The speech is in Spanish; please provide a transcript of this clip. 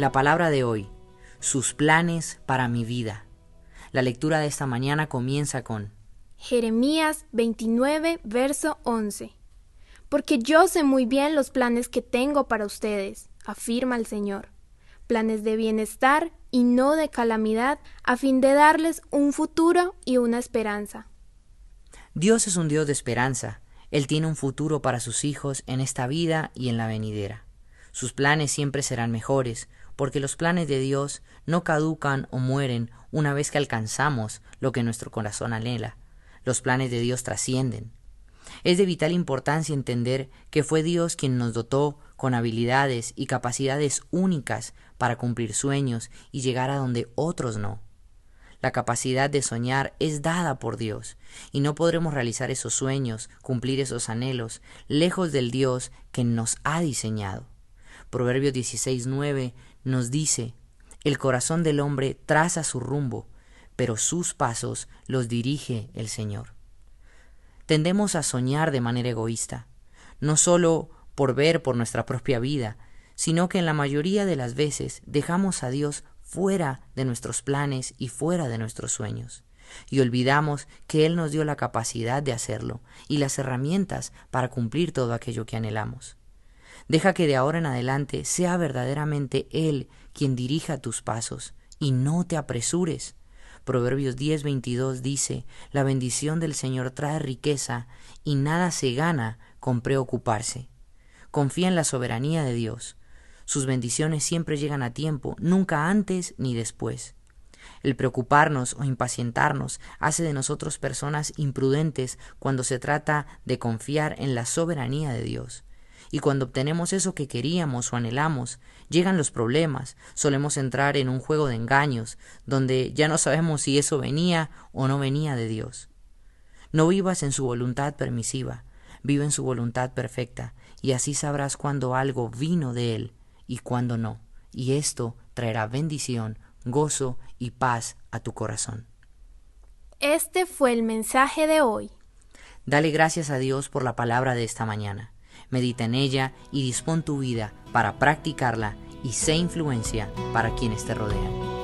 La palabra de hoy, sus planes para mi vida. La lectura de esta mañana comienza con Jeremías 29, verso 11. Porque yo sé muy bien los planes que tengo para ustedes, afirma el Señor. Planes de bienestar y no de calamidad, a fin de darles un futuro y una esperanza. Dios es un Dios de esperanza. Él tiene un futuro para sus hijos en esta vida y en la venidera. Sus planes siempre serán mejores, porque los planes de Dios no caducan o mueren una vez que alcanzamos lo que nuestro corazón anhela. Los planes de Dios trascienden. Es de vital importancia entender que fue Dios quien nos dotó con habilidades y capacidades únicas para cumplir sueños y llegar a donde otros no. La capacidad de soñar es dada por Dios, y no podremos realizar esos sueños, cumplir esos anhelos, lejos del Dios que nos ha diseñado. Proverbios 16:9 nos dice, El corazón del hombre traza su rumbo, pero sus pasos los dirige el Señor. Tendemos a soñar de manera egoísta, no solo por ver por nuestra propia vida, sino que en la mayoría de las veces dejamos a Dios fuera de nuestros planes y fuera de nuestros sueños. Y olvidamos que Él nos dio la capacidad de hacerlo y las herramientas para cumplir todo aquello que anhelamos. Deja que de ahora en adelante sea verdaderamente Él quien dirija tus pasos y no te apresures. Proverbios 10:22 dice, La bendición del Señor trae riqueza y nada se gana con preocuparse. Confía en la soberanía de Dios. Sus bendiciones siempre llegan a tiempo, nunca antes ni después. El preocuparnos o impacientarnos hace de nosotros personas imprudentes cuando se trata de confiar en la soberanía de Dios. Y cuando obtenemos eso que queríamos o anhelamos, llegan los problemas, solemos entrar en un juego de engaños, donde ya no sabemos si eso venía o no venía de Dios. No vivas en su voluntad permisiva, vive en su voluntad perfecta, y así sabrás cuando algo vino de Él y cuando no, y esto traerá bendición, gozo y paz a tu corazón. Este fue el mensaje de hoy. Dale gracias a Dios por la palabra de esta mañana medita en ella y dispón tu vida para practicarla y sé influencia para quienes te rodean.